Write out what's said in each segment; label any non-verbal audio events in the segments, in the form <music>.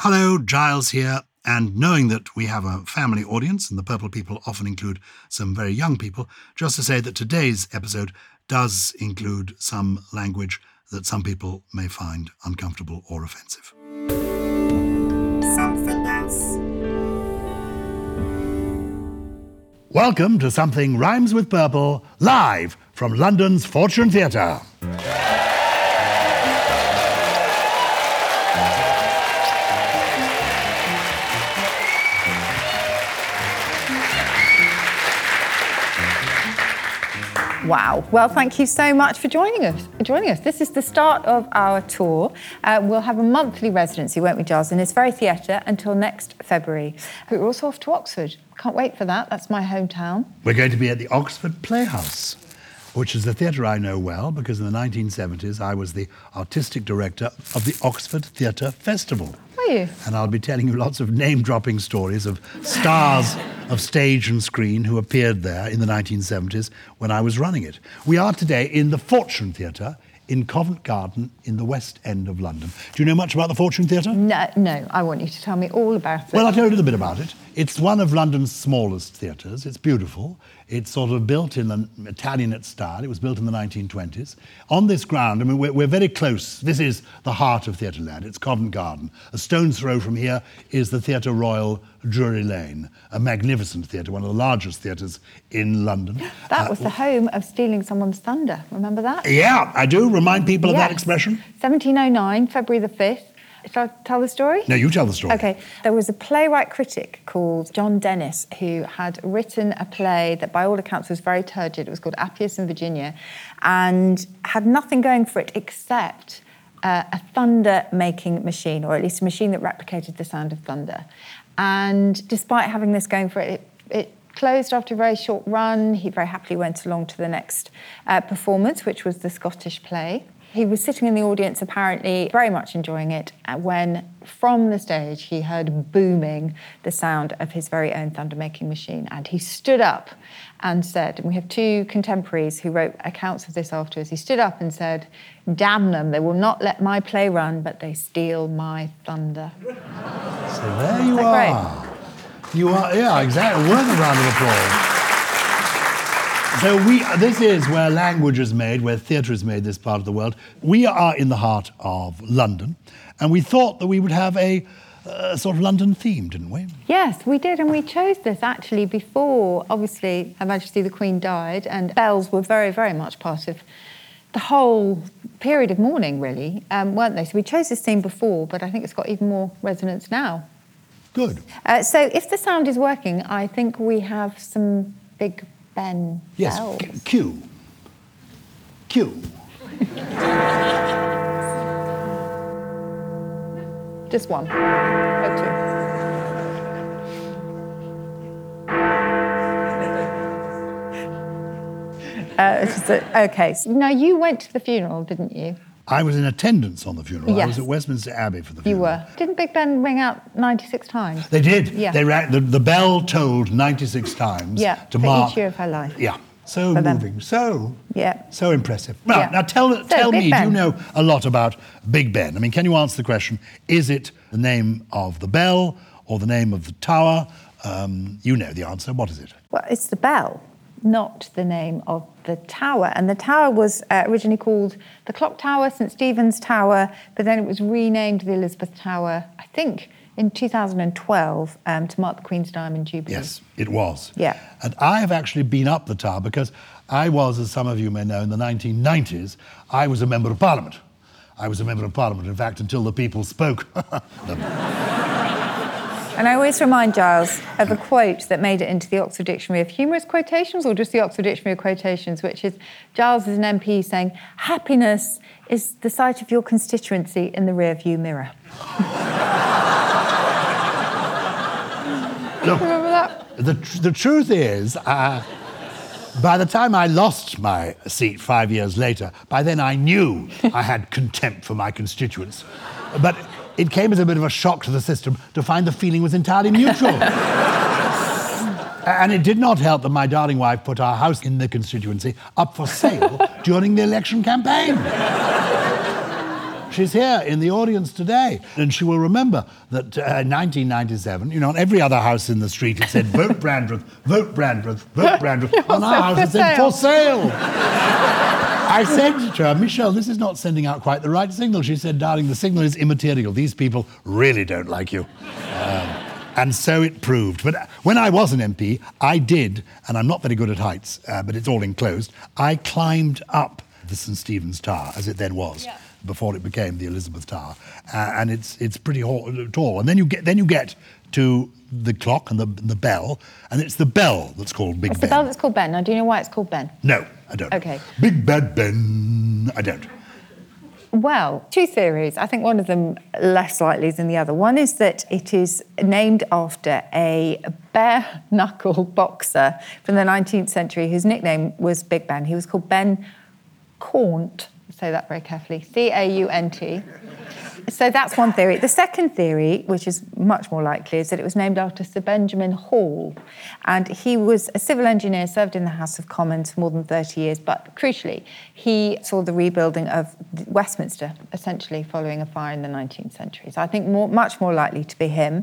Hello, Gyles here. And knowing that we have a family audience, and the Purple People often include some very young people, just to say that today's episode does include some language that some people may find uncomfortable or offensive. Something else. Welcome to Something Rhymes with Purple, live from London's Fortune Theatre. Wow. Well, thank you so much for joining us. For joining us. This is the start of our tour. Uh, we'll have a monthly residency, won't we, Gyles? And it's very theatre until next February. But we're also off to Oxford. Can't wait for that. That's my hometown. We're going to be at the Oxford Playhouse, which is a theatre I know well because in the 1970s I was the artistic director of the Oxford Theatre Festival. Are you? And I'll be telling you lots of name dropping stories of stars <laughs> of stage and screen who appeared there in the 1970s when I was running it. We are today in the Fortune Theatre in Covent Garden in the West End of London. Do you know much about the Fortune Theatre? No, no. I want you to tell me all about it. Well, I'll tell you a little bit about it. It's one of London's smallest theatres. It's beautiful. It's sort of built in an Italianate style. It was built in the 1920s. On this ground, I mean, we're, we're very close. This is the heart of Theatreland. It's Covent Garden. A stone's throw from here is the Theatre Royal Drury Lane, a magnificent theatre, one of the largest theatres in London. that Uh, was the home of stealing someone's thunder. Remember that? Yeah, I do. Remind people of that expression. 1709, February the 5th. Shall I tell the story? No, you tell the story. Okay, there was a playwright critic called John Dennis who had written a play that, by all accounts, was very turgid. It was called Appius and Virginia and had nothing going for it except uh, a thunder making machine, or at least a machine that replicated the sound of thunder. And despite having this going for it, it, it closed after a very short run. He very happily went along to the next uh, performance, which was the Scottish play. He was sitting in the audience, apparently very much enjoying it, uh, when from the stage he heard booming the sound of his very own thunder making machine. And he stood up and said, and we have two contemporaries who wrote accounts of this afterwards. He stood up and said, Damn them, they will not let my play run, but they steal my thunder. So there you are. You are, yeah, exactly. Worth a round of applause. So we, this is where language is made, where theatre is made. This part of the world. We are in the heart of London, and we thought that we would have a uh, sort of London theme, didn't we? Yes, we did, and we chose this actually before, obviously, Her Majesty the Queen died, and bells were very, very much part of the whole period of mourning, really, um, weren't they? So we chose this theme before, but I think it's got even more resonance now. Good. Uh, so if the sound is working, I think we have some Big Ben Yes. bells. Q. Q. Just one. Oh, two. Uh, it's just a- okay. So, now you went to the funeral, didn't you? I was in attendance on the funeral. I was at Westminster Abbey for the funeral. You were. Didn't Big Ben ring out 96 times? They did. Yeah. They rang, the, the bell tolled 96 times Yeah, to mark each year of her life. Yeah. So For them. moving. So Yeah. so impressive. Now, Yeah. now tell So, tell Big me, do you know a lot about Big Ben? I mean, can you answer the question? Is it the name of the bell or the name of the tower? Um, you know the answer. What is it? Well, it's the bell, not the name of the tower. And the tower was uh, originally called the Clock Tower, St Stephen's Tower, but then it was renamed the Elizabeth Tower, I think, in 2012 um, to mark the Queen's Diamond Jubilee. Yes, it was. Yeah. And I have actually been up the tower because I was, as some of you may know, in the 1990s, I was a member of parliament. I was a member of parliament, in fact, until the people spoke. <laughs> And I always remind Gyles of a quote that made it into the Oxford Dictionary of Humorous Quotations or just the Oxford Dictionary of Quotations, which is Gyles is an MP saying, Happiness is the sight of your constituency in the rearview mirror. Look, Remember that? the, tr- the truth is, uh, by the time I lost my seat five years later, by then I knew I had contempt for my constituents. But it came as a bit of a shock to the system to find the feeling was entirely mutual. <laughs> and it did not help that my darling wife put our house in the constituency up for sale <laughs> during the election campaign. She's here in the audience today, and she will remember that uh, in 1997, you know, on every other house in the street it said "Vote Brandreth, Vote Brandreth, Vote <laughs> Brandreth." on our house it said "For sale." I said to her, Michelle, this is not sending out quite the right signal. She said, darling, the signal is immaterial. These people really don't like you. Um, and so it proved. But when I was an MP, I did, and I'm not very good at heights, uh, but it's all enclosed, I climbed up the St. Stephen's Tower, as it then was. Yeah. Before it became the Elizabeth Tower, uh, and it's it's pretty tall. And then you get then you get to the clock and the the bell, and it's the bell that's called Big Ben. It's the bell that's called Ben. Now, do you know why it's called Ben? No, I don't. Okay. Big Bad Ben. I don't. Well, two theories. I think one of them less likely than the other. One is that it is named after a bare <laughs> knuckle boxer from the 19th century whose nickname was Big Ben. He was called Ben Caunt. Say that very carefully. C A U N T. So that's one theory. The second theory, which is much more likely, is that it was named after Sir Benjamin Hall. And he was a civil engineer, served in the House of Commons for more than 30 years, but crucially, he saw the rebuilding of Westminster, essentially following a fire in the 19th century. So I think more, much more likely to be him.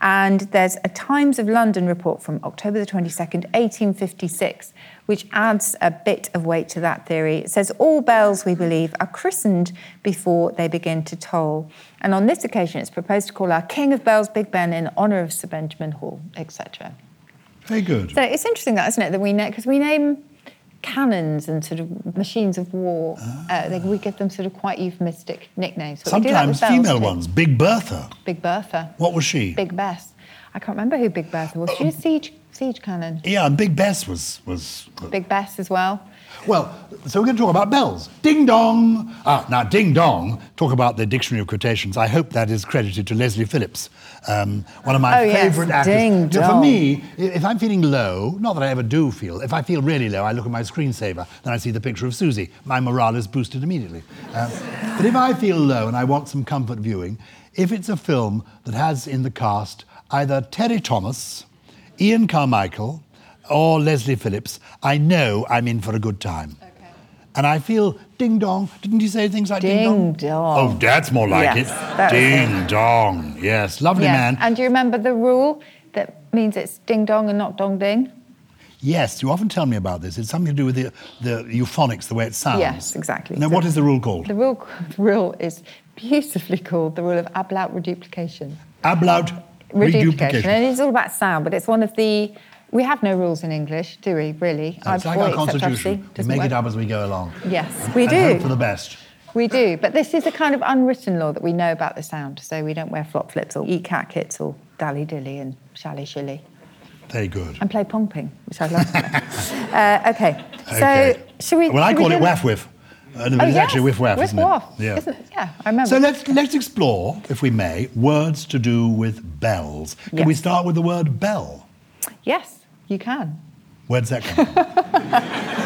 And there's a Times of London report from October the 22nd, 1856, which adds a bit of weight to that theory. It says all bells, we believe, are christened before they begin to toll. And on this occasion, it's proposed to call our King of Bells Big Ben in honour of Sir Benjamin Hall, etc. Very good. So it's interesting that, isn't it, that we name because we name cannons and sort of machines of war. Uh, they, we give them sort of quite euphemistic nicknames. But we do that with Sometimes female too. ones. Big Bertha. Big Bertha. What was she? Big Bess. I can't remember who Big Bertha was. She was siege siege cannon. Yeah, and Big Bess was was. Big Bess as well. Well, so we're going to talk about bells. Ding dong. Ah, now ding dong. Talk about the dictionary of quotations. I hope that is credited to Leslie Phillips, um, one of my Oh, yes, favourite actors. ding For dong. me, if I'm feeling low, not that I ever do feel. If I feel really low, I look at my screensaver, then I see the picture of Susie. My morale is boosted immediately. Um, but if I feel low and I want some comfort viewing, if it's a film that has in the cast either Terry Thomas, Ian Carmichael, or Leslie Phillips, I know I'm in for a good time. And I feel ding dong. Didn't you say things like ding, Ding dong? dong. Oh, that's more like Yes, it. Ding it. dong. Yes, lovely Yes. man. And do you remember the rule that means it's ding dong and not dong ding? yes, you often tell me about this. It's something to do with the, the euphonics, the way it sounds. Yes, exactly. Now, So- what is the rule called? The rule, the <laughs> rule is beautifully called the rule of ablaut reduplication. Ablaut reduplication. And it's all about sound, but it's one of the. We have no rules in English, do we, really? So it's like Well, our constitution. We doesn't make it up as we go along. Yes, we and do. hope for the best. We do, but this is a kind of unwritten law that we know about the sound. So we don't wear flop flips or eat cat kits or dally dilly and shally shilly Very good. and play pong ping, which I love. <laughs> uh, okay, so should we? Well, I should we call it do- waff whiff. No, Oh, it's yes, actually waff, whiff isn't it? waff. Yeah. Isn't it? Yeah, I remember. So let's let's explore, if we may, words to do with bells. Can we start with the word bell? yes, you can. Where's that come from? <laughs>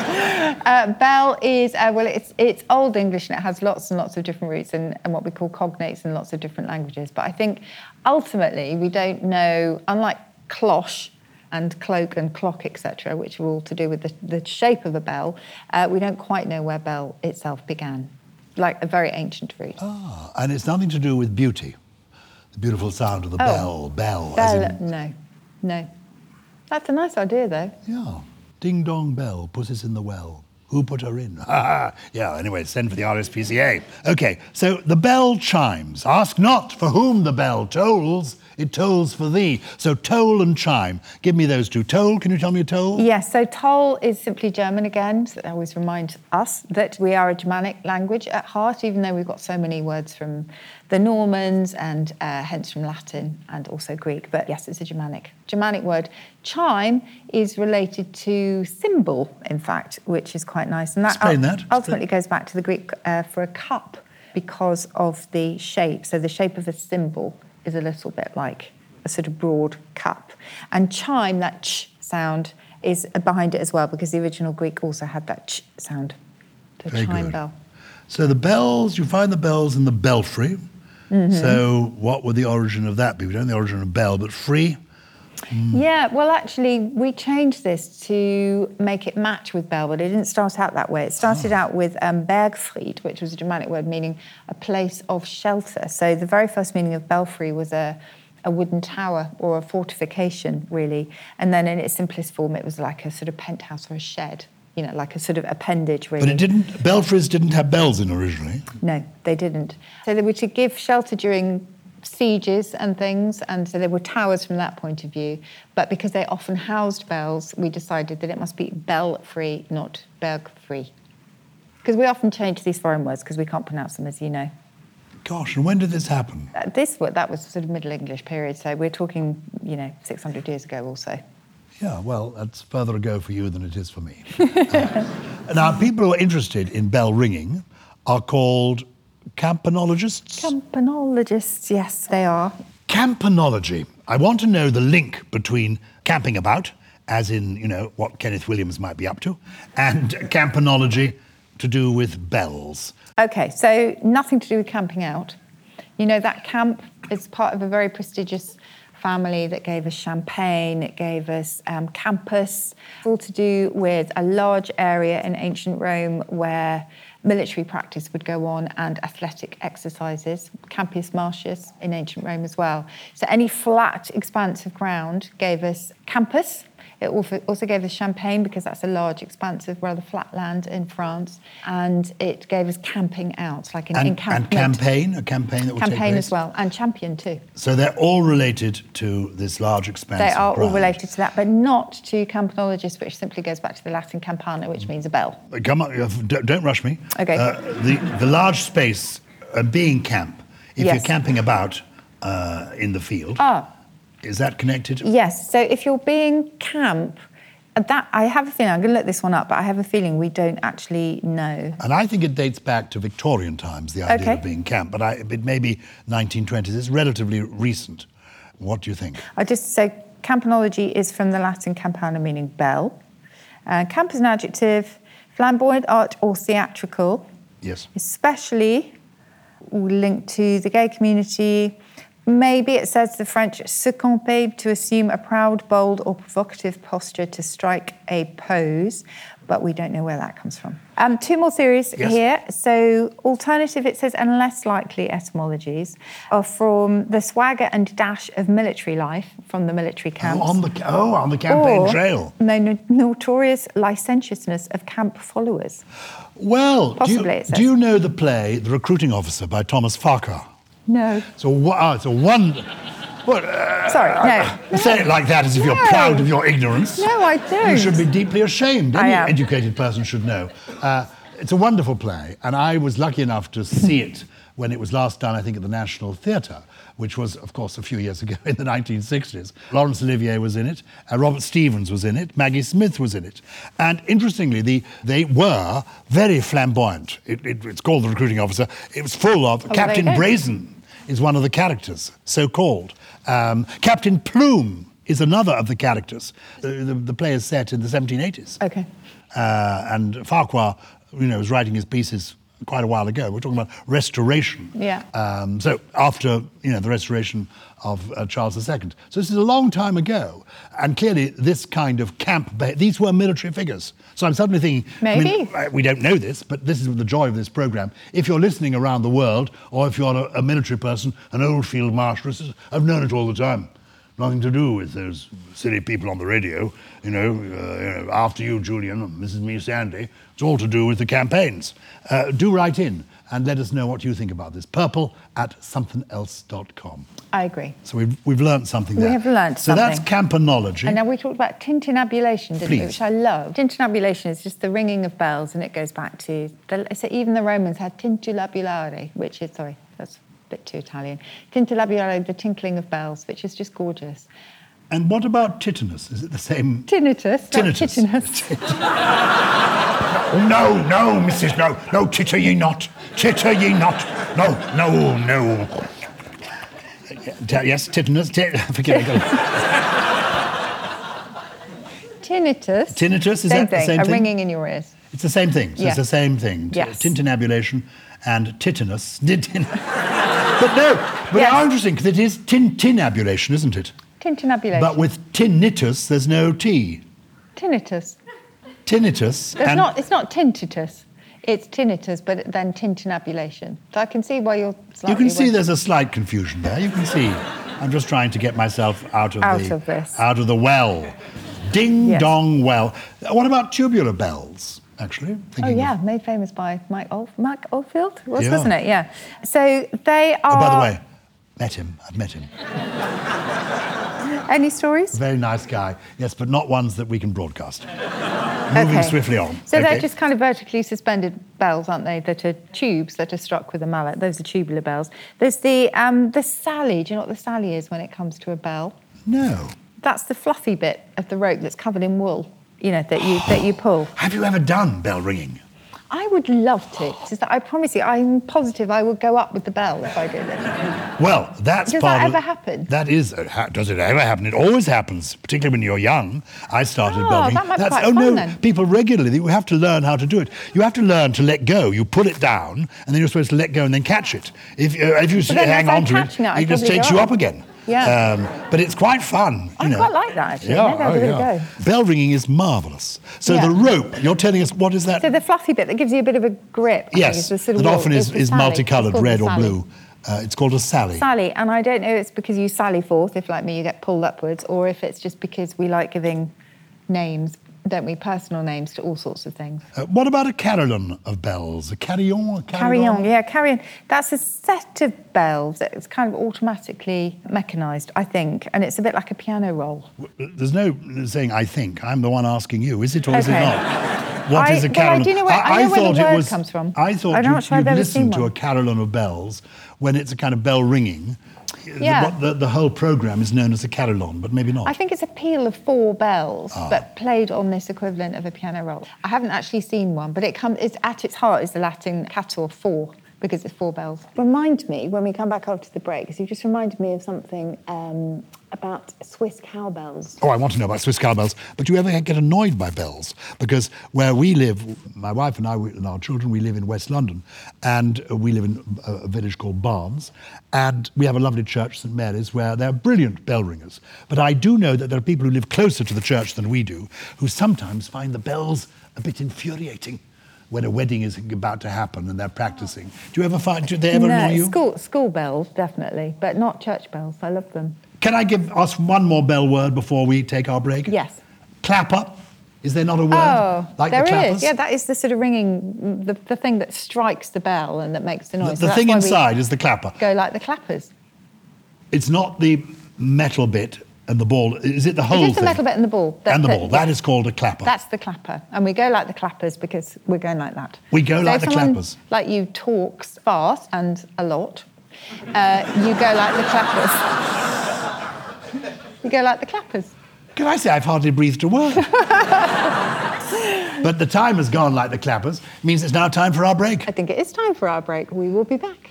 Uh, bell is uh, well, it's it's Old English and it has lots and lots of different roots and, and what we call cognates in lots of different languages. But I think ultimately we don't know, unlike cloche and cloak and clock, etc., which are all to do with the, the shape of a bell, uh, we don't quite know where bell itself began, like a very ancient root. Ah, and it's nothing to do with beauty. The beautiful sound of the Oh. bell, bell. Bell, in- no, no. That's a nice idea, though. yeah. Ding dong bell, pussy's in the well. Who put her in? <laughs> Yeah, anyway, send for the RSPCA. Okay, so the bell chimes. Ask not for whom the bell tolls, it tolls for thee. So toll and chime. Give me those two. Toll, can you tell me a toll? Yes, so Toll is simply German again. So that always reminds us that we are a Germanic language at heart, even though we've got so many words from the Normans and uh, hence from Latin and also Greek. But yes, it's a Germanic Germanic word. Chime is related to cymbal, in fact, which is quite nice. And that, Explain that. ultimately goes back to the Greek uh, for a cup because of the shape. So the shape of a cymbal is a little bit like a sort of broad cup. And chime, that ch sound, is behind it as well because the original Greek also had that ch sound. The Very chime good. bell. So the bells, you find the bells in the belfry. Mm-hmm. So what would the origin of that be? We don't know the origin of bell, but free. Yeah, well, actually, we changed this to make it match with bell, but it didn't start out that way. It started out with um, Bergfried, which was a Germanic word meaning a place of shelter. So the very first meaning of belfry was a, a wooden tower or a fortification, really. And then in its simplest form, it was like a sort of penthouse or a shed, you know, like a sort of appendage, really. But it didn't. Belfries didn't have bells in originally. No, they didn't. So they were to give shelter during sieges and things, and so there were towers from that point of view. But because they often housed bells, we decided that it must be bell free, not berg free. Because we often change these foreign words because we can't pronounce them, as you know. Gosh, and when did this happen? Uh, This that was sort of Middle English period, so we're talking, you know, 600 years ago also. Yeah, well, that's further ago for you than it is for me. Uh, now, people who are interested in bell ringing are called campanologists. Campanologists, yes, they are. Campanology. I want to know the link between camping about, as in, you know, what Kenneth Williams might be up to, and campanology to do with bells. Okay, so nothing to do with camping out. You know, that camp is part of a very prestigious family that gave us champagne, it gave us um, campus, all to do with a large area in ancient Rome where military practice would go on and athletic exercises, Campus Martius in ancient Rome as well. So any flat expanse of ground gave us campus. It also gave us Champagne because that's a large, expansive, rather flat land in France, and it gave us camping out, like an And, and campaign, a campaign that Campaign as well, and champion too. So they're all related to this large expanse. They are all related to that, but not to campanologist, which simply goes back to the Latin campana, which means a bell. Come on, uh, don't, rush me. Okay. Uh, the, the large space uh, being camp, if you're camping about uh, in the field, Ah. Is that connected? Yes. So if you're being camp, uh, that I have a feeling I'm going to look this one up, but I have a feeling we don't actually know. And I think it dates back to Victorian times, the idea Okay. of being camp, but I, it may be 1920s. It's relatively recent. What do you think? I just say campanology is from the Latin campana, meaning bell. Uh, camp is an adjective, flamboyant art or theatrical, Yes. especially linked to the gay community. Maybe it says the French se camper to assume a proud, bold, or provocative posture to strike a pose, but we don't know where that comes from. Um, two more theories Yes. here. So, alternative, it says, and less likely etymologies are from the swagger and dash of military life from the military camps. Oh, on the, oh, on the campaign or trail. The no- notorious licentiousness of camp followers. Well, do you, do you know the play The Recruiting Officer by Thomas Farquhar? No. So, oh, it's a one. What, uh, Sorry, no. Say it like that as if you're proud of your ignorance. No, I don't. You should be deeply ashamed. I Any educated person should know. Uh, it's a wonderful play, and I was lucky enough to see it when it was last done, I think, at the National Theatre, which was, of course, a few years ago <laughs> in the 1960s. Laurence Olivier was in it, uh, Robert Stevens was in it, Maggie Smith was in it. And interestingly, the, they were very flamboyant. It, it- it's called The Recruiting Officer. It was full of Oh, Captain. Brazen is one of the characters, so called. Um, Captain Plume is another of the characters. The, the, the play is set in the 1780s. Okay. Uh, and Farquhar, you know, was writing his pieces quite a while ago. We're talking about restoration. Yeah. Um, so after, you know, the restoration of uh, Charles II. So this is a long time ago. And clearly this kind of camp, these were military figures. So I'm suddenly thinking, I mean, Maybe. we don't know this, but this is the joy of this program. If you're listening around the world, or if you're a, a military person, an old field marshal, I've known it all the time. Nothing to do with those silly people on the radio. You know, uh, you know after you, Julian, Mrs. Me, Sandy. It's all to do with the campaigns. Uh, do write in and let us know what you think about this. Purple at somethingelse.com. I agree. So we've, we've learnt something We there. have learnt something. So that's campanology. And now we talked about tintinnabulation, didn't we? Which I love. Tintinnabulation is just the ringing of bells, and it goes back to the, so even the Romans had tintulabulare, which is sorry, that's a bit too Italian. Tintulabulare, the tinkling of bells, which is just gorgeous. And what about titanus? Is it the same? Tinnitus, not Tinnitus. titinus. <laughs> Oh, no, no, Mrs. No, no, titter ye not. Titter ye not. No, no, no. Uh, yes, tetanus. T- <laughs> forget it. Tinnitus. Tinnitus, is same that the thing, same a thing? ringing in your ears. It's the same thing. So Yeah. it's the same thing. Yes. Tintinabulation and tetanus. Tin- <laughs> but no, but Yes. how interesting, because it is tintinabulation, isn't it? Tintinabulation. But with tinnitus, there's no T. tinnitus. Tinnitus. And not. It's not tinnitus. It's tinnitus, but then tintinabulation. So I can see why you're. you can see there's a slight confusion there. You can see. I'm just trying to get myself out of Out the of this. out of the well. Ding Yes. dong well. What about tubular bells? Actually, Oh thinking of- yeah, made famous by Mike Old, Mike Oldfield, was, Yeah. wasn't it? Yeah. So they are. Oh, by the way, met him. I've met him. Any stories? Very nice guy. Yes, but not ones that we can broadcast. <laughs> Moving Okay. swiftly on. So Okay. they're just kind of vertically suspended bells, aren't they? That are tubes that are struck with a mallet. Those are tubular bells. There's the um, the sally. Do you know what the sally is when it comes to a bell? No. That's the fluffy bit of the rope that's covered in wool. You know that you that you pull. <gasps> Have you ever done bell ringing? I would love to. Just that I promise you, I'm positive I would go up with the bell if I did it. Well, that's Does that ever happen? That is. uh, does it ever happen? It always happens, particularly when you're young. I started Oh, that might be that's, quite oh no, then. people regularly. You have to learn how to do it. You have to learn to let go. You pull it down, and then you're supposed to let go and then catch it. If uh, if you hang on to it, it, it just takes you up again. Yeah. Um, but it's quite fun. I know. quite like that actually. Yeah, Maybe I'll oh, give it yeah. a go. Bell ringing is marvellous. So Yeah. the rope, you're telling us, what is that? So the fluffy bit that gives you a bit of a grip. Think, yes, sort that of wool. often is, is multicoloured, red or blue. Uh, it's called a sally. Sally, and I don't know if it's because you sally forth, if like me you get pulled upwards, or if it's just because we like giving names, don't we, personal names to all sorts of things. Uh, what about a carillon of bells? A carillon? A Carry carillon? yeah, carry on. That's a set of bells that's kind of automatically mechanised, I think, and it's a bit like a piano roll. There's no saying I think. I'm the one asking you. Is it or is it not? What I- is a well, I do know where- I know where the thought it word was, comes from. I thought I'm you, sure I've you'd ever listen to a carillon of bells when it's a kind of bell ringing. Yeah. The, the, the whole program is known as a carillon, but maybe not. I think it's a peal of four bells, Ah. but played on this equivalent of a piano roll. I haven't actually seen one, but it comes. It's at its heart is the Latin cator four because it's four bells. Remind me when we come back after the break, because you just reminded me of something um, about Swiss cowbells. Oh, I want to know about Swiss cowbells. But do you ever get annoyed by bells? Because where we live, my wife and I we- and our children, we live in West London, and we live in a, a village called Barnes, and we have a lovely church, St Mary's, where they're brilliant bell ringers. But I do know that there are people who live closer to the church than we do, who sometimes find the bells a bit infuriating. When a wedding is about to happen and they're practicing, do you ever find? Do they ever no, annoy you? school school bells definitely, but not church bells. I love them. Can I give us one more bell word before we take our break? Yes. Clapper. Is there not a word Oh, like there the clappers? is. Yeah, that is the sort of ringing, the, the thing that strikes the bell and that makes the the noise. the So thing that's why we inside is the clapper. Go like the clappers. It's not the metal bit and the ball. Is it the whole it is the thing? metal bit and the ball. and the ball. That is called a clapper. That's the clapper, and we go like the clappers because we're going like that. We go So like the clappers. Like you talks fast and a lot. Uh, you go like the clappers. you go like the clappers. Can I say I've hardly breathed a word? <laughs> but the time has gone like the clappers. Means it's now time for our break. I think it is time for our break. We will be back.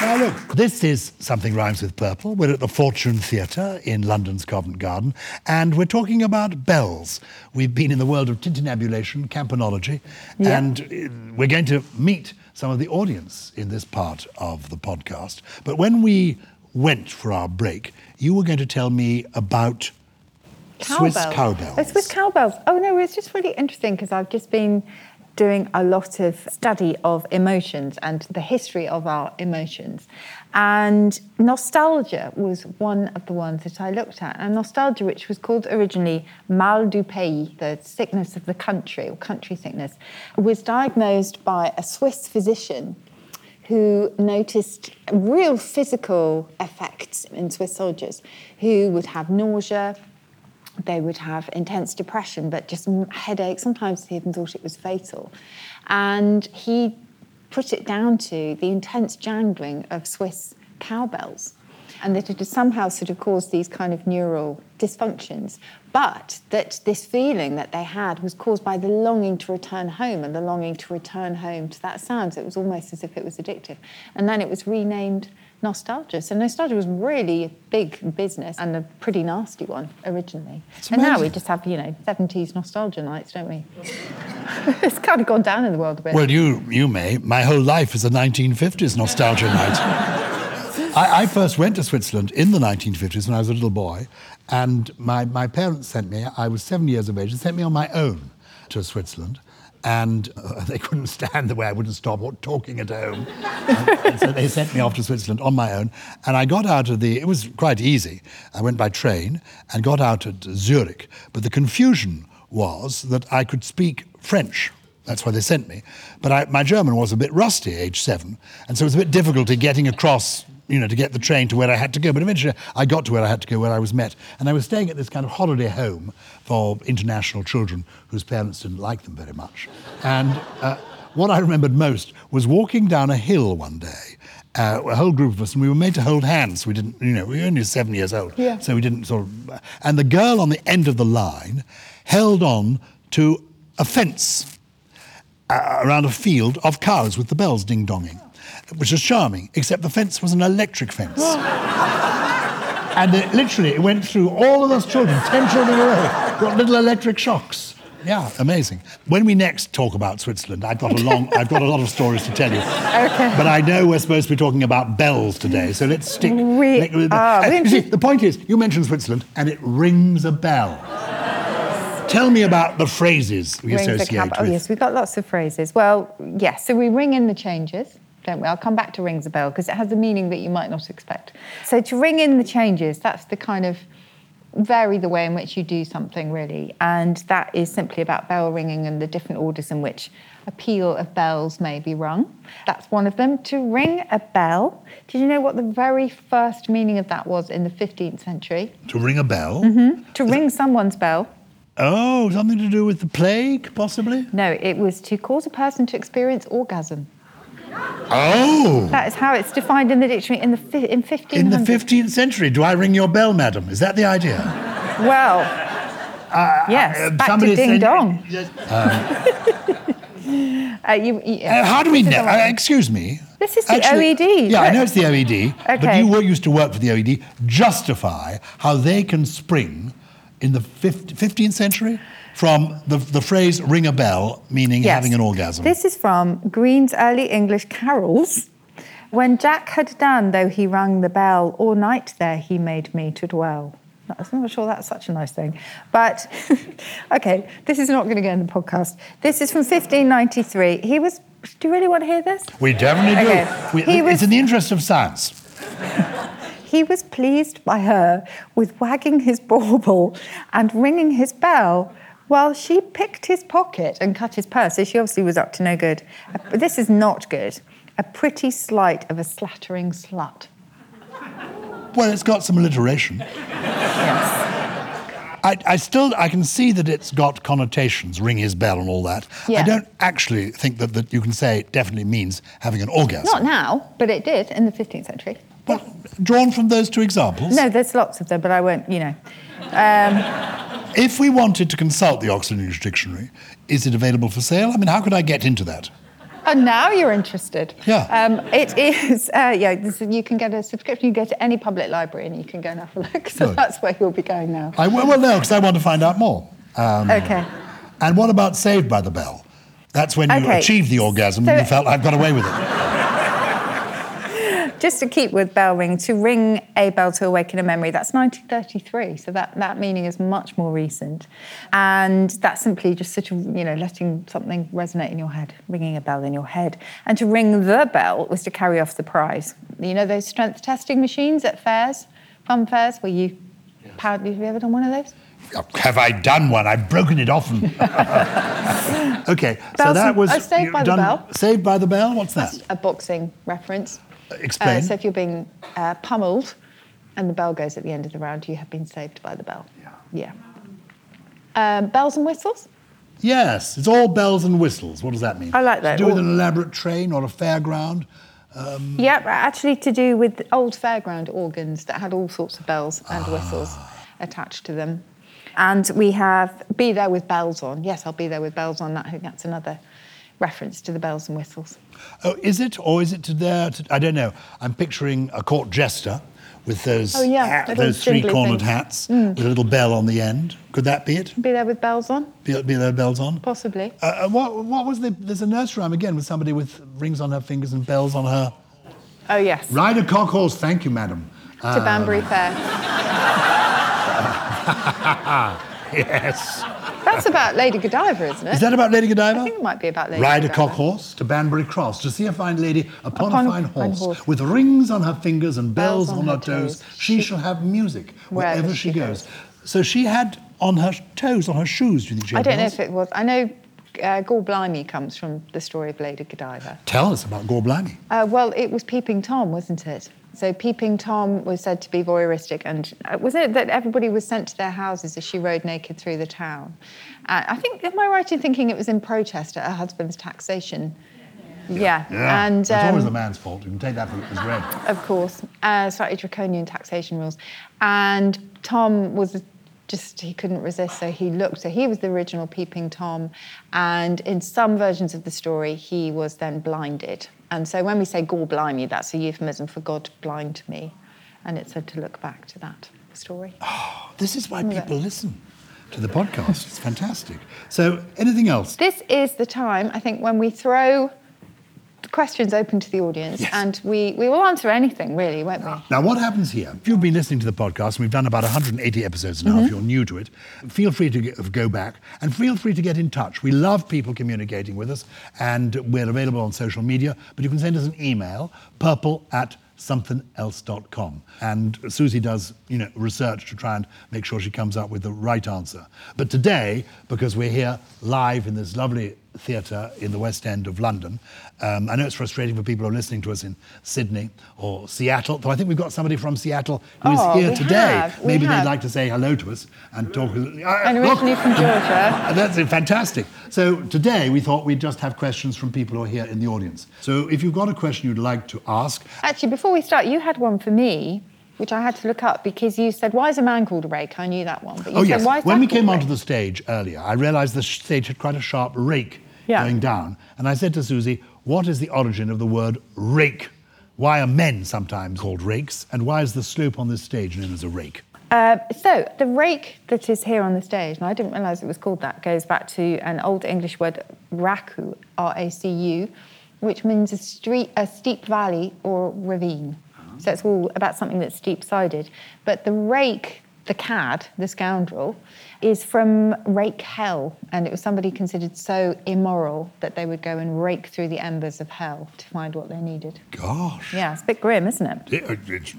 Now, look, this is Something Rhymes with Purple. We're at the Fortune Theatre in London's Covent Garden, and we're talking about bells. We've been in the world of tintinabulation, campanology, and uh, we're going to meet some of the audience in this part of the podcast. But when we went for our break, you were going to tell me about Swiss cowbells. Oh, Swiss cowbells. Oh no, it's just really interesting because I've just been doing a lot of study of emotions and the history of our emotions. And nostalgia was one of the ones that I looked at. And nostalgia, which was called originally mal du pays, the sickness of the country or country sickness, was diagnosed by a Swiss physician who noticed real physical effects in Swiss soldiers who would have nausea, they would have intense depression, but just m- headache. Sometimes he even thought it was fatal. And he put it down to the intense jangling of Swiss cowbells and that it had somehow sort of caused these kind of neural dysfunctions, but that this feeling that they had was caused by the longing to return home and the longing to return home to that sound. So it was almost as if it was addictive. And then it was renamed nostalgia. So nostalgia was really a big business and a pretty nasty one originally. and now we just have, you know, 70s nostalgia nights, don't we? <laughs> it's kind of gone down in the world a bit. Well, you you may. My whole life is a 1950s nostalgia night. I, I first went to Switzerland in the 1950s when I was a little boy, and my, my parents sent me, I was seven years of age, and sent me on my own to Switzerland. And uh, <laughs> they couldn't stand the way I wouldn't stop talking at home. and, <laughs> and so they sent me off to Switzerland on my own. And I got out of the, it was quite easy. I went by train and got out at Zurich. But the confusion was that I could speak French. That's why they sent me. But I, my German was a bit rusty, age seven, and so it was a bit difficult in getting across, you know, to get the train to where I had to go. But eventually I got to where I had to go, where I was met. And I was staying at this kind of holiday home for international children whose parents didn't like them very much. And uh, what I remembered most was walking down a hill one day uh, a whole group of us, and we were made to hold hands. We didn't, you know, we were only seven years old, Yeah. so we didn't sort of. And the girl on the end of the line held on to a fence uh, around a field of cows with the bells ding donging, which was charming, except the fence was an electric fence. <laughs> and it, literally, it went through all of those children, 10 children in a row, got little electric shocks. Yeah, amazing. When we next talk about Switzerland, I've got a long, <laughs> I've got a lot of stories to tell you. Okay. But I know we're supposed to be talking about bells today, so let's stick. We let- are. uh, see, the point is, you mentioned Switzerland, and it rings a bell. Tell me about the phrases we Rings the associate cab- Oh, yes, we've got lots of phrases. Well, yes, so we ring in the changes, don't we? I'll come back to rings a bell because it has a meaning that you might not expect. So to ring in the changes, that's the kind of vary the way in which you do something, really. And that is simply about bell ringing and the different orders in which a peal of bells may be rung. That's one of them. To ring a bell, did you know what the very first meaning of that was in the 15th century? To ring a bell? Mm-hmm. To ring someone's bell. Oh, something to do with the plague, possibly? No, it was to cause a person to experience orgasm. Oh! That is how it's defined in the dictionary in the fi- in 1500. In the 15th century, do I ring your bell, madam? Is that the idea? Well, yes, Uh, back to ding dong. <laughs> <laughs> Uh, you, you- Uh, how do we know? Uh, excuse me. This is the OED, Yeah, I know it's the OED, but you were used to work for the OED. Justify how they can spring in the 15th 15th century from the, the phrase ring a bell, meaning Yes. having an orgasm. This is from Green's early English carols. When Jack had done, though he rang the bell, all night there he made me to dwell. I'm not sure that's such a nice thing. But, <laughs> okay, this is not going to go in the podcast. This is from 1593. He was, do you really want to hear this? we definitely do. Okay. We- He it's was- in the interest of science. <laughs> He was pleased by her with wagging his bauble and ringing his bell while she picked his pocket and cut his purse. So she obviously was up to no good. This is not good. A pretty slight of a slattering slut. Well, it's got some alliteration. Yes. I, I still I can see that it's got connotations, ring his bell and all that. Yeah. I don't actually think that, that you can say it definitely means having an orgasm. Not now, but it did in the 15th century. Well, drawn from those two examples. No, there's lots of them, but I won't, you know. Um, If we wanted to consult the Oxford English Dictionary, is it available for sale? I mean, how could I get into that? Oh, now you're interested. Yeah. Um, it is, <laughs> uh, yeah, this, you can get a subscription. You go to any public library and you can go and have a look. <laughs> So Good. that's where you'll be going now. I, well, well, no, because I want to find out more. Um, Okay. And what about Saved by the Bell? That's when you Okay. achieved the orgasm So- and you felt, I've got away with it. <laughs> just to keep with bell ring, to ring a bell to awaken a memory, that's 1933. So that, that meaning is much more recent. And that's simply just sort of, you know, letting something resonate in your head, ringing a bell in your head. And to ring the bell was to carry off the prize. You know those strength testing machines at fairs, fun fairs, where you powered, have you ever done one of those? Have I done one? I've broken it often. <laughs> okay, so that was oh, Saved by the Bell. Saved by the Bell. What's that? A boxing reference. Explain. Uh, so if you're being uh, pummeled and the bell goes at the end of the round, you have been saved by the bell. Yeah. Yeah. Um, bells and whistles? Yes, it's all bells and whistles. What does that mean? I like that. To do with All- an elaborate train or a fairground. Yeah, actually to do with old fairground organs that had all sorts of bells and whistles attached to them. And we have Be There with Bells On. Yes, I'll be there with bells on. That, I think that's another reference to the bells and whistles. Oh, is it, or is it to there? To, I don't know. I'm picturing a court jester with those Oh, yeah, hat- those three-cornered things. hats with a little bell on the end. Could that be it? Be There with Bells On? Be, be there bells on? Possibly. Uh, uh, what, what was the? There's a nursery rhyme again with somebody with rings on her fingers and bells on her. Oh, yes. Ride a cock horse, thank you, madam. to Banbury Fair. <laughs> Yes. That's about Lady Godiva, isn't it? Is that about Lady Godiva? I think it might be about Lady Godiva. Ride a cock horse to Banbury Cross to see a fine lady upon, Upon a fine horse, horse. with rings on her fingers and bells, on, her toes. She, She- shall have music Wherever wherever she she goes. So she had on her toes, on her shoes. Do you think she I don't know bells? if it was. I know uh, Gall Blimey comes from the story of Lady Godiva. Tell us about Gore Blimey. Uh, well, it was Peeping Tom, wasn't it? So Peeping Tom was said to be voyeuristic, and uh, was it that everybody was sent to their houses as she rode naked through the town? Uh, I think, am I right in thinking it was in protest at her husband's taxation? Yeah, and it's always the um, man's fault. You can take that as read. of course, uh, slightly draconian taxation rules. And Tom was just, he couldn't resist, so he looked. So he was the original Peeping Tom. And in some versions of the story, he was then blinded. And so when we say Gall Blimey, that's a euphemism for God blind me. And it's said to look back to that story. Oh, This is why Yeah. people listen to the podcast. It's fantastic. So, anything else? This is the time, I think, when we throw questions open to the audience Yes. and we, we will answer anything, really, won't we? Now, what happens here? If you've been listening to the podcast, and we've done about 180 episodes now, Mm-hmm. if you're new to it, feel free to go back and feel free to get in touch. We love people communicating with us, and we're available on social media, but you can send us an email, purple at somethingelse.com. And Susie does, you know, research to try and make sure she comes up with the right answer. But today, because we're here live in this lovely theatre in the West End of London, um, I know it's frustrating for people who are listening to us in Sydney or Seattle, though I think we've got somebody from Seattle who is Oh, here today. have, Maybe they'd like to say hello to us and talk. Uh, And look, originally from Georgia. <laughs> that's fantastic. So today we thought we'd just have questions from people who are here in the audience. So if you've got a question you'd like to ask, Actually, before we start, you had one for me, which I had to look up because you said, "Why is a man called a rake?" I knew that one, but you oh said, yes, "Why is when we came onto the stage earlier, I realised the stage had quite a sharp rake Yeah. going down, and I said to Susie, "What is the origin of the word rake? Why are men sometimes called rakes, and why is the slope on this stage known as a rake?" Uh, so the rake that is here on the stage, and I didn't realise it was called that, goes back to an old English word raku, R-A-C-U, which means a street, a steep valley or ravine. So it's all about something that's steep-sided. But the rake, the cad, the scoundrel, is from rake hell, and it was somebody considered so immoral that they would go and rake through the embers of hell to find what they needed. Gosh. Yeah, it's a bit grim, isn't it? It- it's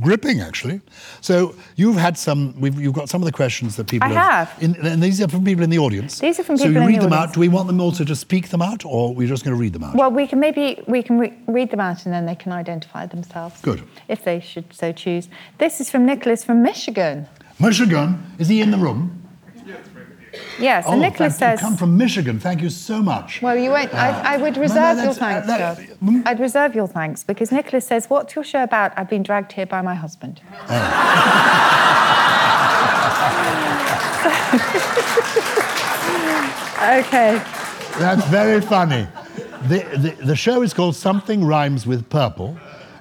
gripping, actually. So you've had some. We've, you've got some of the questions that people I have. In, and these are from people in the audience. These are from people. so you in read the them audience. out. Do we want them also to speak them out, or we're we just going to read them out? Well, we can maybe we can re- read them out and then they can identify themselves. Good. If they should so choose. This is from Nicholas from Michigan. Michigan, is he in the room? Yes, oh, and Nicholas thank- you says. come from Michigan. Thank you so much. well, you won't. I, I would no, reserve your that's- uh, thanks, that- mm. I'd reserve your thanks because Nicholas says, "What's your show about? I've been dragged here by my husband." <laughs> okay. That's very funny. The, the, the show is called Something Rhymes with Purple,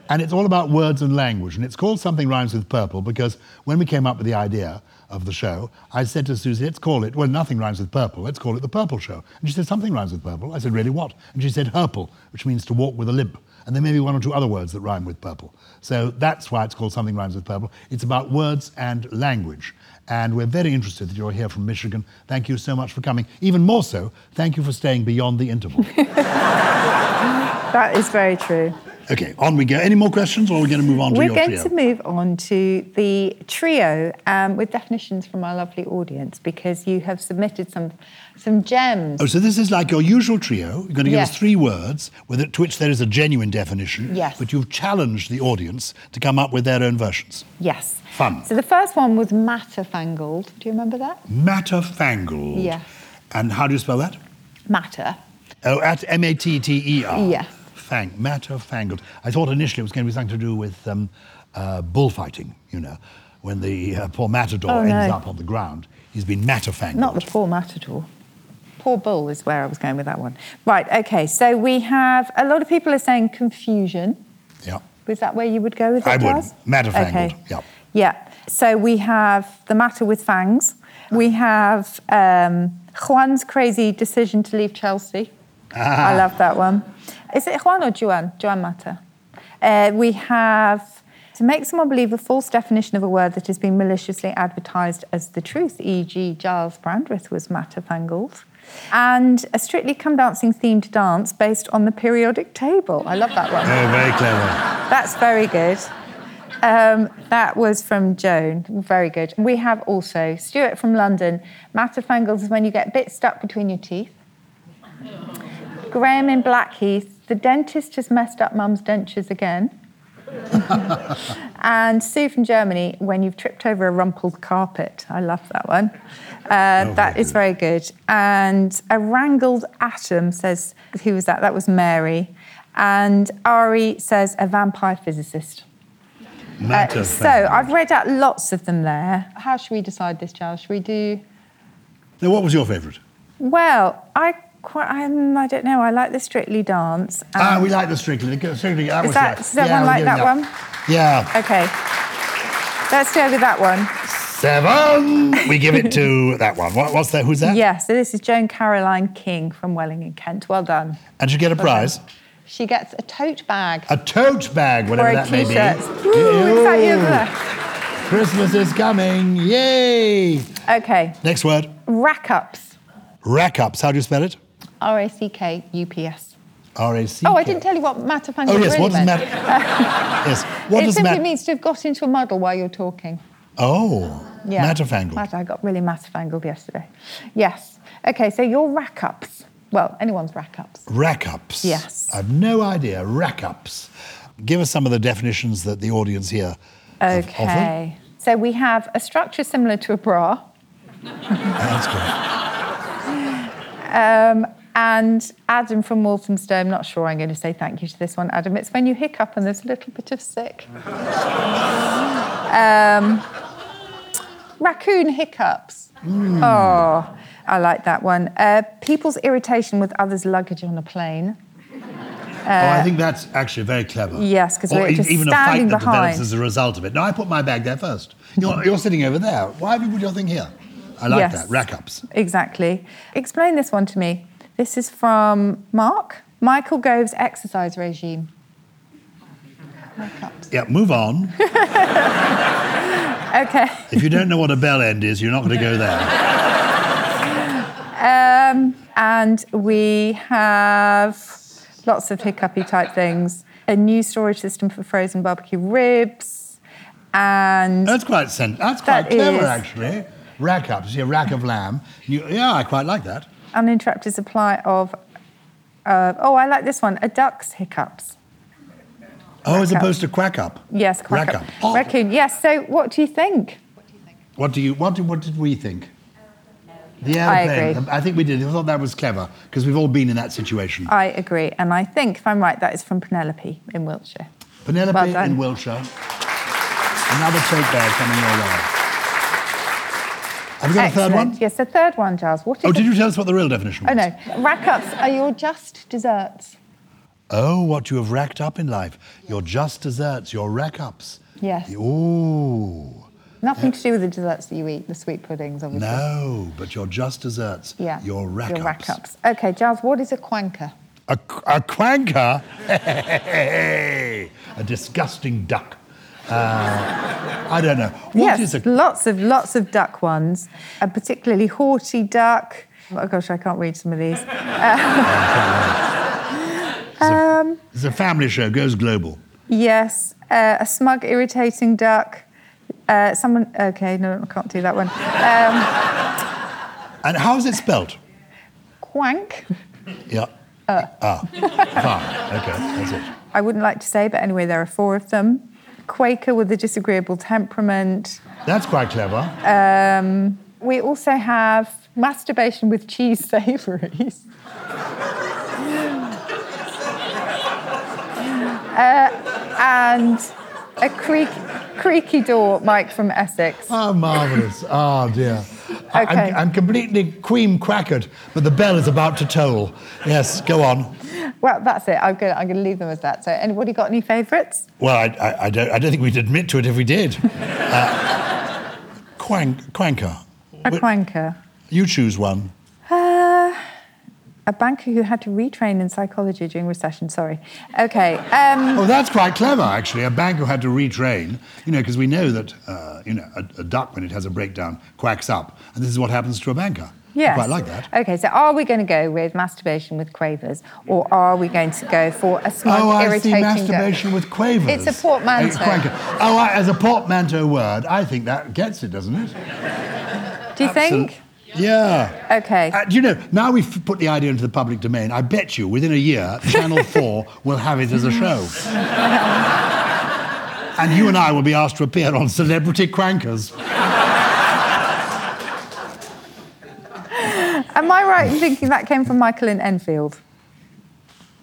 and it's all about words and language. And it's called Something Rhymes with Purple because when we came up with the idea of the show, I said to Susie, let's call it, well, nothing rhymes with purple, let's call it the Purple Show. And she said, something rhymes with purple. I said, really, what? And she said, herple, which means to walk with a limp. and there may be one or two other words that rhyme with purple. So that's why it's called Something Rhymes with Purple. It's about words and language. And we're very interested that you're here from Michigan. Thank you so much for coming. Even more so, thank you for staying beyond the interval. <laughs> That is very true. Okay, on we go. Any more questions, or are we going to move on to We're your going trio? to move on to the trio um, with definitions from our lovely audience because you have submitted some some gems. Oh, so this is like your usual trio. You're going to give Yes. us three words with it, to which there is a genuine definition. Yes. But you've challenged the audience to come up with their own versions. Yes. Fun. So the first one was matterfangled. Do you remember that? Matterfangled. Yes. And how do you spell that? Matter. Oh, at M A T T E R. Yes. Fang, matterfangled. I thought initially it was going to be something to do with um, uh, bullfighting, you know, when the uh, poor matador Oh, ends no. up on the ground. He's been matterfangled. Not the poor matador. Poor bull is where I was going with that one. Right, okay. So we have a lot of people are saying confusion. Yeah. Was that where you would go with it, I would. Matter Matterfangled, Okay. yeah. Yeah. So we have the matter with fangs. We have um, Juan's crazy decision to leave Chelsea. Ah. I love that one. Is it Juan or Juan? Juan Mata. Uh, we have to make someone believe a false definition of a word that has been maliciously advertised as the truth, e.g., Gyles Brandreth was matterfangled. And a strictly come dancing themed dance based on the periodic table. I love that one. Oh, very clever. That's very good. Um, that was from Joan. Very good. We have also Stuart from London. Matterfangles is when you get a bit stuck between your teeth. Graham in Blackheath. The dentist has messed up mum's dentures again. <laughs> and Sue from Germany, when you've tripped over a rumpled carpet. I love that one. Uh, that is very good. And a wrangled atom says, who was that? That was Mary. And Ari says, a vampire physicist. Uh, so I've read out lots of them there. How should we decide this, Gyles? Should we do? Now, what was your favourite? Well, I quite, I'm, I don't know. I like the Strictly dance. ah, we like the Strictly. Strictly that Is was that- does that yeah, like that one? Yeah. Okay. Let's go with that one. Seven. we give it to <laughs> that one. What, what's that? Who's that? Yeah, so this is Joan Caroline King from Welling in Kent. Well done. And you get a prize. She gets a tote bag A tote bag, whatever that may be. t-shirt. Woo, is that you over there? Christmas is coming. Yay. Okay, Next word. rack ups. Rack ups. How do you spell it? R A C K U P S. R A C. Oh, I didn't tell you what matterfangle Oh, yes. really What does meant. matter? <laughs> yes. What it does simply matter? means to have got into a muddle while you're talking. Oh. Yeah. Matterfangled. Matter, I got really matterfangled yesterday. Yes. Okay, so your rack ups. Well, anyone's rack ups. Rack ups. Yes. I've no idea. Rack ups. Give us some of the definitions that the audience here. Okay. So we have a structure similar to a bra. That's good. <laughs> Um, and Adam from Walthamstow, I'm not sure I'm going to say thank you to this one, Adam. It's when you hiccup and there's a little bit of sick. <laughs> um, raccoon hiccups. Oh, I like that one. Uh, people's irritation with others' luggage on a plane. oh, I think that's actually very clever. Yes, because we're just even a fight standing that develops as a result of it. No, I put my bag there first. You're, you're sitting over there. Why have you put your thing here? I like Yes. that. Rack ups. Exactly. Explain this one to me. This is from Mark. Michael Gove's exercise regime. Yeah, move on. <laughs> Okay. if you don't know what a bell end is, you're not going to go there. Um, and we have lots of hiccupy type things. A new storage system for frozen barbecue ribs. And That's quite sen- That's quite That clever, is. actually. Rack up. ups. Yeah, rack of lamb. You, yeah, I quite like that. Uninterrupted supply of. Uh, oh, I like this one. A duck's hiccups. Oh, as up. opposed to quack up. Yes, quack Rack up. up. Oh. Raccoon. Yes. So, what do you think? What do you? What, do, what did we think? The I airplane. agree. I think we did. I thought that was clever because we've all been in that situation. I agree, and I think, if I'm right, that is from Penelope in Wiltshire. Penelope Well in Wiltshire. Another take bag coming your way. Have you got a third one? Yes, the third one, Gyles. What is Oh, did you tell us what the real definition was? Oh no, rack ups are your just desserts. Oh, what you have racked up in life. Your just desserts, your rack ups. Yes. Ooh. Nothing to do with the desserts that you eat, the sweet puddings, obviously. No, but your just desserts. Yeah. Your rack Your ups. rack ups. Okay, Gyles, what is a quanker? A, a quanker? <laughs> a disgusting duck. Uh, I don't know. What yes, is a lots of lots of duck ones, a particularly haughty duck. Oh gosh, I can't read some of these. <laughs> Um, It's a family show, goes global. Yes, uh, a smug, irritating duck. Uh, someone. Okay, no, I can't do that one. Um, And how is it spelled? quank. Yeah. Ah, fine. Okay, that's it. I wouldn't like to say, but anyway, there are four of them. Quaker with a disagreeable temperament. That's quite clever. Um, we also have masturbation with cheese savouries. <laughs> uh, and a creak, creaky door, Mike from Essex. Oh, marvellous. Oh, dear. Okay. I'm, I'm completely cream crackered, but the bell is about to toll. Yes, go on. Well, that's it. I'm going I'm to leave them as that. So, anybody got any favourites? Well, I, I, I, don't, I don't think we'd admit to it if we did. Uh, <laughs> quank, quanker. A quanker. You choose one. A banker who had to retrain in psychology during recession. Sorry. Okay. Um, Oh, that's quite clever, actually. A bank who had to retrain, you know, because we know that, uh, you know, a, a duck, when it has a breakdown, quacks up. And this is what happens to a banker. I quite like that. Okay. So, are we going to go with masturbation with quavers, or are we going to go for a smug, Oh, I see irritating duck? masturbation with quavers. It's a portmanteau. Oh, I, as a portmanteau word, I think that gets it, doesn't it? Do you think? Yeah. Okay. Uh, do you know, now we've put the idea into the public domain, I bet you within a year, Channel <laughs> 4 will have it as a show. and you and I will be asked to appear on Celebrity Crankers. Am I right in thinking that came from Michael in Enfield?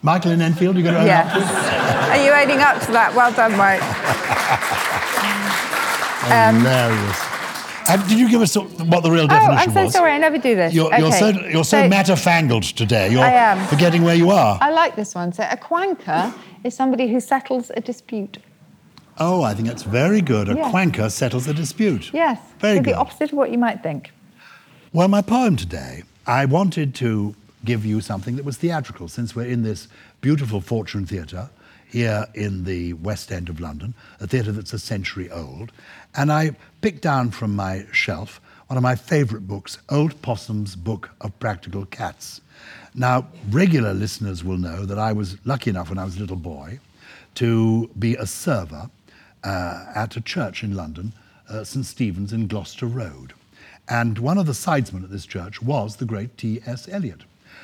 Michael in Enfield, you're going to own Yes. up to? Are you owning up to that? Well done, Mike. Um, <laughs> Did you give us what the real Oh, definition I'm so was? sorry. I never do this. You're, you're so, Okay. you're so, matterfangled today. You're I am. forgetting where you are. I like this one. So, a quanker is somebody who settles a dispute. Oh, I think that's very good. A Yeah. quanker settles a dispute. Yes. Very so good. the opposite of what you might think. Well, my poem today, I wanted to give you something that was theatrical, since we're in this beautiful Fortune Theatre here in the West End of London, a theatre that's a century old. And I picked down from my shelf one of my favourite books, Old Possum's Book of Practical Cats. Now, regular listeners will know that I was lucky enough when I was a little boy to be a server uh, at a church in London, uh, St Stephen's in Gloucester Road. And one of the sidesmen at this church was the great T.S. Eliot.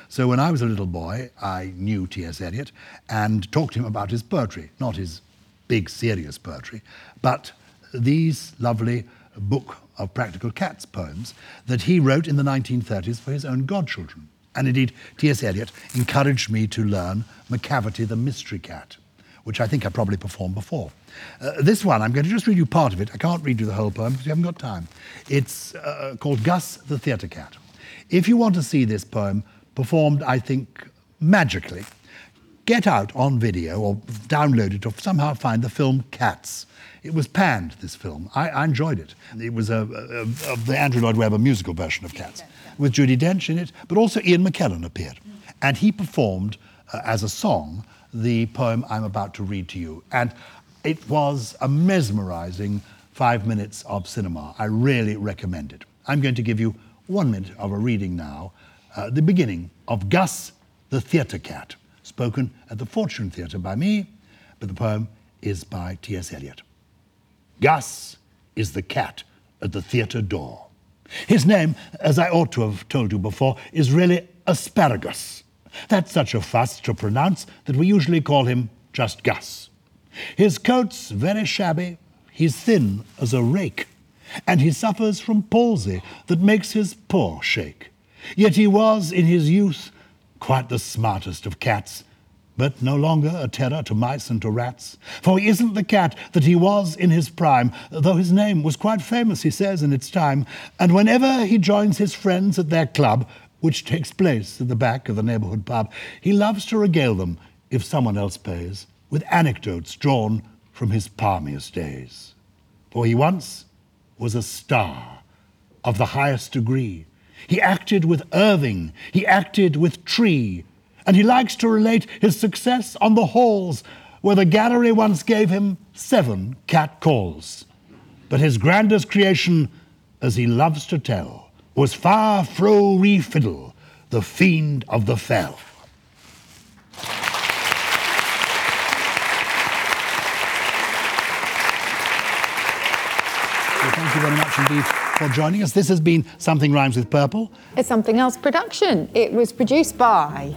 So when I was a little boy, I knew T.S. Eliot and talked to him about his poetry, not his big, serious poetry, but these lovely book of practical cats poems that he wrote in the 1930s for his own godchildren. And indeed, T.S. Eliot encouraged me to learn Macavity the Mystery Cat, which I think I probably performed before. Uh, this one, I'm going to just read you part of it. I can't read you the whole poem because we haven't got time. It's uh, called Gus the Theatre Cat. If you want to see this poem performed, I think, magically, get out on video or download it or somehow find the film Cats. It was panned, this film. I, I enjoyed it. It was a, a, of the Andrew Lloyd Webber musical version of Cats with Judi Dench in it, but also Ian McKellen appeared. And he performed uh, as a song the poem I'm about to read to you. And it was a mesmerizing five minutes of cinema. I really recommend it. I'm going to give you one minute of a reading now, uh, the beginning of Gus the Theatre Cat, spoken at the Fortune Theatre by me, but the poem is by T.S. Eliot. Gus is the cat at the theatre door. His name, as I ought to have told you before, is really Asparagus. That's such a fuss to pronounce that we usually call him just Gus. His coat's very shabby, he's thin as a rake, and he suffers from palsy that makes his paw shake. Yet he was, in his youth, quite the smartest of cats, but no longer a terror to mice and to rats. For he isn't the cat that he was in his prime, though his name was quite famous, he says, in its time. And whenever he joins his friends at their club, which takes place at the back of the neighbourhood pub, he loves to regale them, if someone else pays, with anecdotes drawn from his palmiest days. For he once was a star of the highest degree. He acted with Irving, he acted with Tree, and he likes to relate his success on the halls where the gallery once gave him seven cat calls. But his grandest creation, as he loves to tell, was Firefrorefiddle, the fiend of the fell. Thank you very much indeed for joining us. This has been Something Rhymes with Purple. It's something else production. It was produced by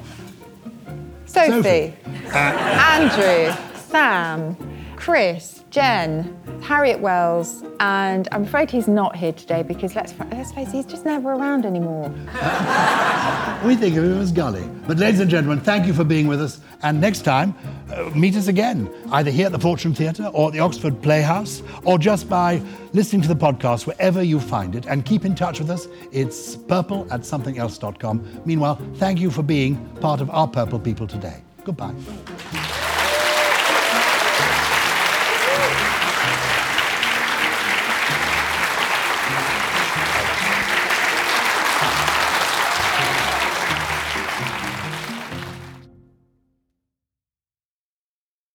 Sophie, Sophie. Andrew, Sam, Chris, Jen, Harriet Wells, and I'm afraid he's not here today because let's, let's face it, he's just never around anymore. <laughs> We think of him as Gully. But ladies and gentlemen, thank you for being with us. And next time, uh, meet us again, either here at the Fortune Theatre or at the Oxford Playhouse, or just by listening to the podcast wherever you find it. And keep in touch with us. It's purple at somethingelse.com. Meanwhile, thank you for being part of our Purple People today. Goodbye.